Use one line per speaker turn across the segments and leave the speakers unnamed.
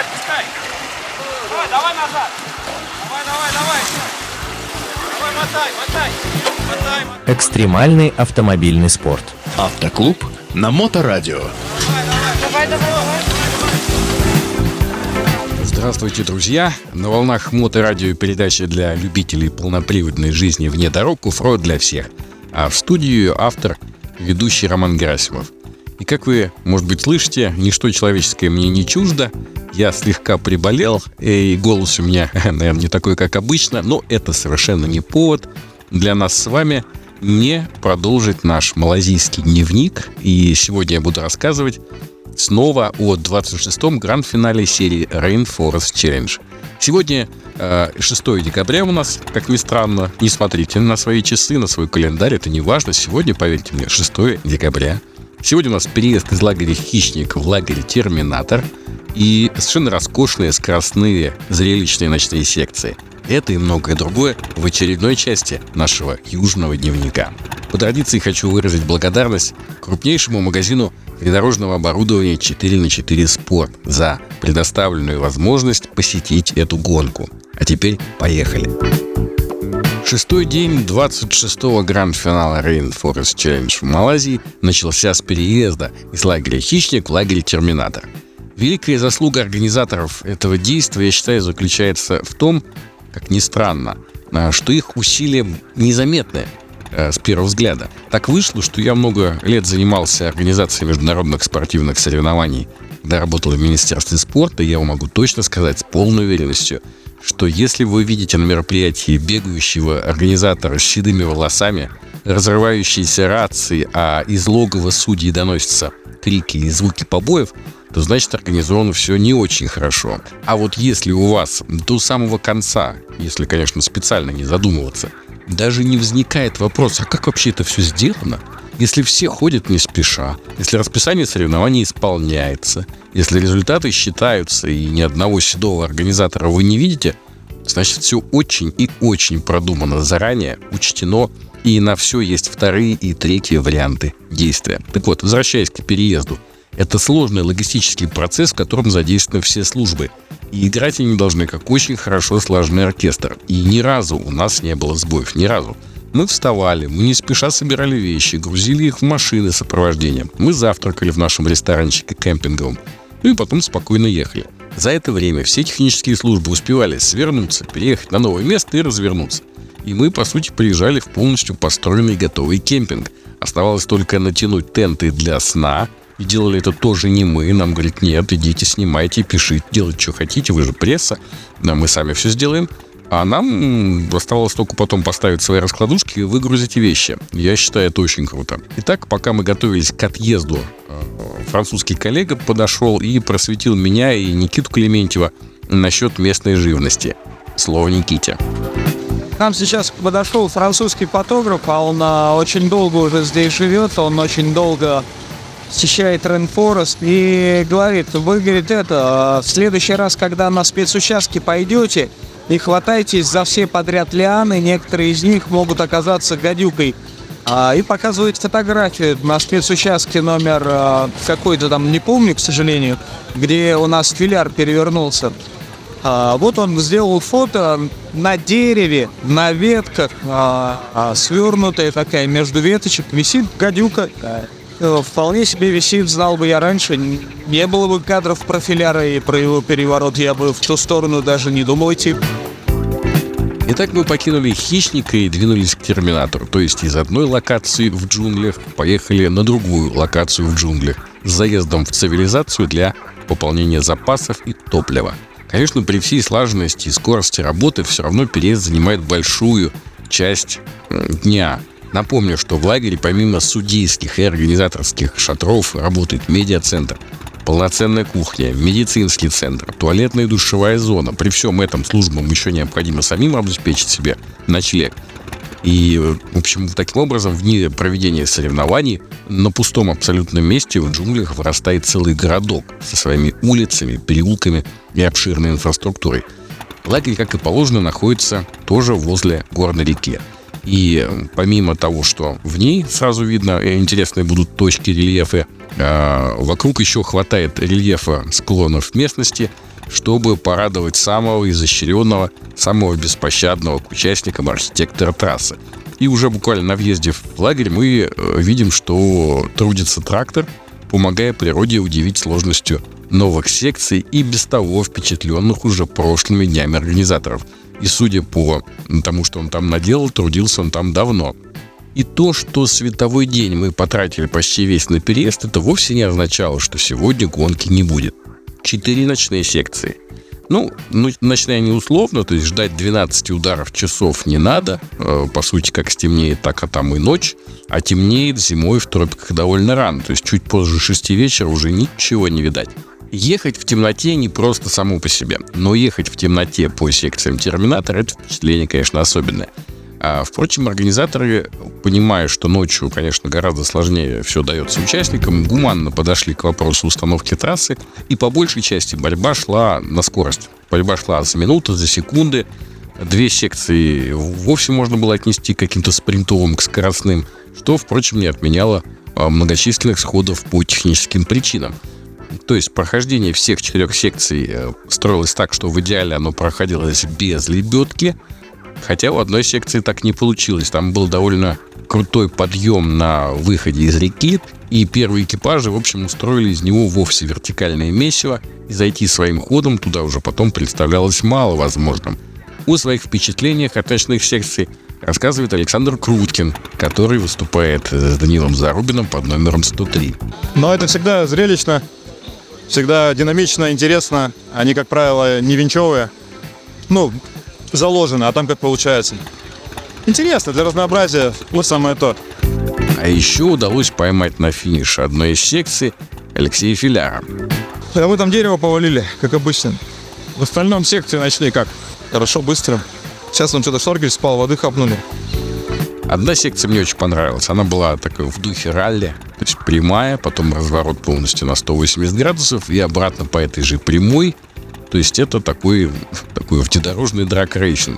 отпускай. Давай, давай назад. Давай, давай, давай. Давай, мотай, мотай. Мотай, мотай.
Экстремальный автомобильный спорт.
Автоклуб на Моторадио.
Давай, давай, давай.
Здравствуйте, друзья! На волнах моторадио передача для любителей полноприводной жизни вне дорог Уфро для всех. А в студию автор, ведущий Роман Герасимов. И как вы, может быть, слышите, ничто человеческое мне не чуждо. Я слегка приболел, и голос у меня, наверное, не такой, как обычно, но это совершенно не повод для нас с вами не продолжить наш малазийский дневник. И сегодня я буду рассказывать снова о 26-м гранд-финале серии Rainforest Challenge. Сегодня э, 6 декабря у нас, как ни странно, не смотрите на свои часы, на свой календарь, это не важно. Сегодня, поверьте мне, 6 декабря. Сегодня у нас переезд из лагеря «Хищник» в лагерь «Терминатор» и совершенно роскошные, скоростные, зрелищные ночные секции. Это и многое другое в очередной части нашего южного дневника. По традиции хочу выразить благодарность крупнейшему магазину придорожного оборудования 4 на 4 Спорт за предоставленную возможность посетить эту гонку. А теперь поехали. Шестой день 26-го гранд-финала Rainforest Challenge в Малайзии начался с переезда из лагеря «Хищник» в лагерь «Терминатор». Великая заслуга организаторов этого действия, я считаю, заключается в том, как ни странно, а, что их усилия незаметны э, с первого взгляда. Так вышло, что я много лет занимался организацией международных спортивных соревнований, когда работал в Министерстве спорта, я могу точно сказать с полной уверенностью, что если вы видите на мероприятии бегающего организатора с седыми волосами, разрывающиеся рации, а из логова судей доносятся крики и звуки побоев, то значит организовано все не очень хорошо. А вот если у вас до самого конца, если, конечно, специально не задумываться, даже не возникает вопрос, а как вообще это все сделано, если все ходят не спеша, если расписание соревнований исполняется, если результаты считаются и ни одного седого организатора вы не видите, значит все очень и очень продумано заранее, учтено, и на все есть вторые и третьи варианты действия. Так вот, возвращаясь к переезду, это сложный логистический процесс, в котором задействованы все службы. И играть они должны как очень хорошо слаженный оркестр. И ни разу у нас не было сбоев, ни разу. Мы вставали, мы не спеша собирали вещи, грузили их в машины с сопровождением. Мы завтракали в нашем ресторанчике кемпинговом. Ну и потом спокойно ехали. За это время все технические службы успевали свернуться, переехать на новое место и развернуться. И мы, по сути, приезжали в полностью построенный готовый кемпинг. Оставалось только натянуть тенты для сна, и делали это тоже не мы. Нам говорят, нет, идите, снимайте, пишите, делайте, что хотите, вы же пресса. Да, мы сами все сделаем. А нам оставалось только потом поставить свои раскладушки и выгрузить вещи. Я считаю, это очень круто. Итак, пока мы готовились к отъезду, э, французский коллега подошел и просветил меня и Никиту Клементьева насчет местной живности. Слово Никите.
К нам сейчас подошел французский фотограф, а он а, очень долго уже здесь живет, он очень долго посещает Ренфорест и говорит, вы, говорит, это, а, в следующий раз, когда на спецучастке пойдете, и хватайтесь за все подряд лианы, некоторые из них могут оказаться гадюкой. А, и показывает фотографию на спецучастке номер а, какой-то там, не помню, к сожалению, где у нас филяр перевернулся. А, вот он сделал фото на дереве, на ветках, а, а, свернутая такая между веточек, висит гадюка. Э, Вполне себе висит, знал бы я раньше. Не было бы кадров про филяра и про его переворот, я бы в ту сторону даже не думал идти.
Итак, мы покинули хищника и двинулись к терминатору. То есть из одной локации в джунглях поехали на другую локацию в джунглях с заездом в цивилизацию для пополнения запасов и топлива. Конечно, при всей слаженности и скорости работы все равно переезд занимает большую часть дня. Напомню, что в лагере помимо судейских и организаторских шатров работает медиацентр, полноценная кухня, медицинский центр, туалетная и душевая зона. При всем этом службам еще необходимо самим обеспечить себе ночлег. И, в общем, таким образом, в дни проведения соревнований на пустом абсолютном месте в джунглях вырастает целый городок со своими улицами, переулками и обширной инфраструктурой. Лагерь, как и положено, находится тоже возле горной реки. И помимо того, что в ней сразу видно э, интересные будут точки рельефа, вокруг еще хватает рельефа склонов местности, чтобы порадовать самого изощренного, самого беспощадного к участникам архитектора трассы. И уже буквально на въезде в лагерь мы э, видим, что трудится трактор, помогая природе удивить сложностью новых секций и без того впечатленных уже прошлыми днями организаторов. И судя по тому, что он там наделал, трудился он там давно. И то, что световой день мы потратили почти весь на переезд, это вовсе не означало, что сегодня гонки не будет. Четыре ночные секции. Ну, ну, ночные они условно, то есть ждать 12 ударов часов не надо. Э, по сути, как стемнеет, так а там и ночь. А темнеет зимой в тропиках довольно рано. То есть чуть позже 6 вечера уже ничего не видать. Ехать в темноте не просто само по себе, но ехать в темноте по секциям Терминатора это впечатление, конечно, особенное. А, впрочем, организаторы, понимая, что ночью, конечно, гораздо сложнее все дается участникам, гуманно подошли к вопросу установки трассы, и по большей части борьба шла на скорость. Борьба шла за минуты, за секунды. Две секции вовсе можно было отнести к каким-то спринтовым, к скоростным, что, впрочем, не отменяло а, многочисленных сходов по техническим причинам. То есть прохождение всех четырех секций э, строилось так, что в идеале оно проходилось без лебедки, хотя у одной секции так не получилось. Там был довольно крутой подъем на выходе из реки, и первые экипажи, в общем, устроили из него вовсе вертикальное месиво, и зайти своим ходом туда уже потом представлялось мало возможным. О своих впечатлениях от ночных секций рассказывает Александр Круткин, который выступает с Данилом Зарубиным под номером 103.
Но это всегда зрелищно, всегда динамично, интересно. Они, как правило, не винчевые. Ну, заложены, а там как получается. Интересно, для разнообразия вот самое то.
А еще удалось поймать на финиш одной из секций Алексея Филяра.
А мы там дерево повалили, как обычно. В остальном секции начали как? Хорошо, быстро. Сейчас он что-то шоргель спал, воды хапнули.
Одна секция мне очень понравилась. Она была такой в духе ралли, то есть прямая, потом разворот полностью на 180 градусов и обратно по этой же прямой. То есть это такой, такой внедорожный драг-рейшн.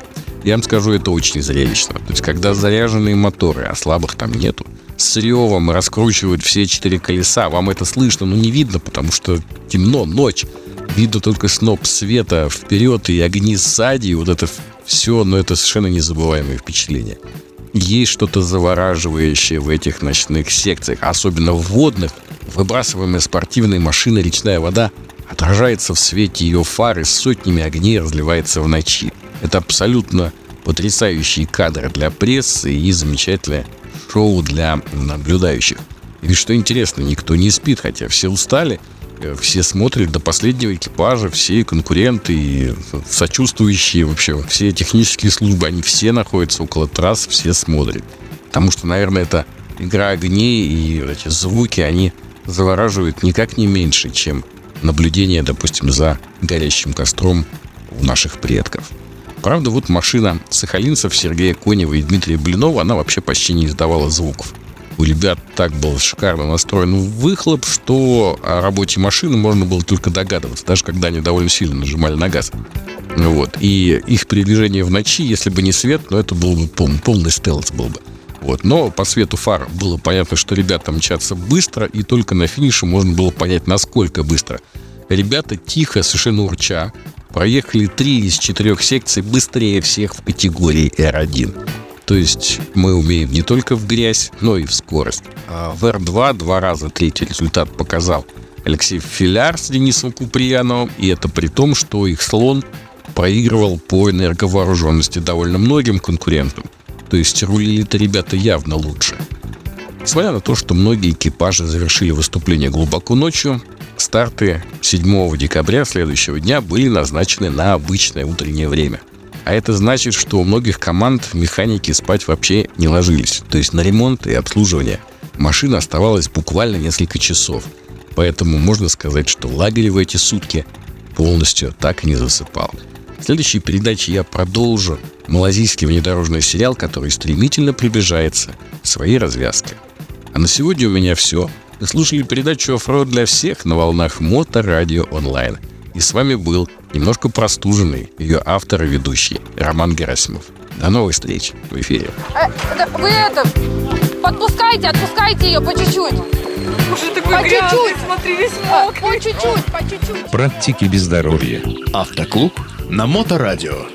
Я вам скажу, это очень зрелищно. То есть когда заряженные моторы, а слабых там нету, с ревом раскручивают все четыре колеса, вам это слышно, но не видно, потому что темно, ночь. Видно только сноп света вперед и огни сзади, и вот это все, но это совершенно незабываемое впечатление. Есть что-то завораживающее в этих ночных секциях, особенно в водных. Выбрасываемая спортивной машины речная вода отражается в свете ее фары сотнями огней разливается в ночи. Это абсолютно потрясающие кадры для прессы и замечательное шоу для наблюдающих. И что интересно, никто не спит, хотя все устали, все смотрят до последнего экипажа, все конкуренты и сочувствующие вообще, все технические службы, они все находятся около трасс, все смотрят. Потому что, наверное, это игра огней и эти звуки, они завораживают никак не меньше, чем наблюдение, допустим, за горящим костром у наших предков. Правда, вот машина сахалинцев Сергея Конева и Дмитрия Блинова, она вообще почти не издавала звуков. У ребят так был шикарно настроен выхлоп, что о работе машины можно было только догадываться, даже когда они довольно сильно нажимали на газ. Вот. И их передвижение в ночи, если бы не свет, ну это был бы пол, полный стелс был бы. Вот. Но по свету фар было понятно, что ребята мчатся быстро, и только на финише можно было понять, насколько быстро. Ребята тихо, совершенно урча, проехали три из четырех секций быстрее всех в категории R1. То есть мы умеем не только в грязь, но и в скорость. А в R2 два раза третий результат показал Алексей Филяр с Денисом Куприяновым, и это при том, что их слон проигрывал по энерговооруженности довольно многим конкурентам. То есть рулили-то ребята явно лучше. Несмотря на то, что многие экипажи завершили выступление глубоко ночью, старты 7 декабря следующего дня были назначены на обычное утреннее время. А это значит, что у многих команд механики спать вообще не ложились. То есть на ремонт и обслуживание машина оставалась буквально несколько часов. Поэтому можно сказать, что лагерь в эти сутки полностью так и не засыпал. В следующей передаче я продолжу малазийский внедорожный сериал, который стремительно приближается к своей развязке. А на сегодня у меня все. Вы слушали передачу «Оффроуд для всех» на волнах Моторадио онлайн. И с вами был немножко простуженный ее автор и ведущий Роман Герасимов. До новых встреч в эфире.
Э, Вы это, подпускайте, отпускайте ее по чуть-чуть. По чуть-чуть. смотри, весь По чуть-чуть, по чуть-чуть.
Практики без здоровья.
Автоклуб на Моторадио.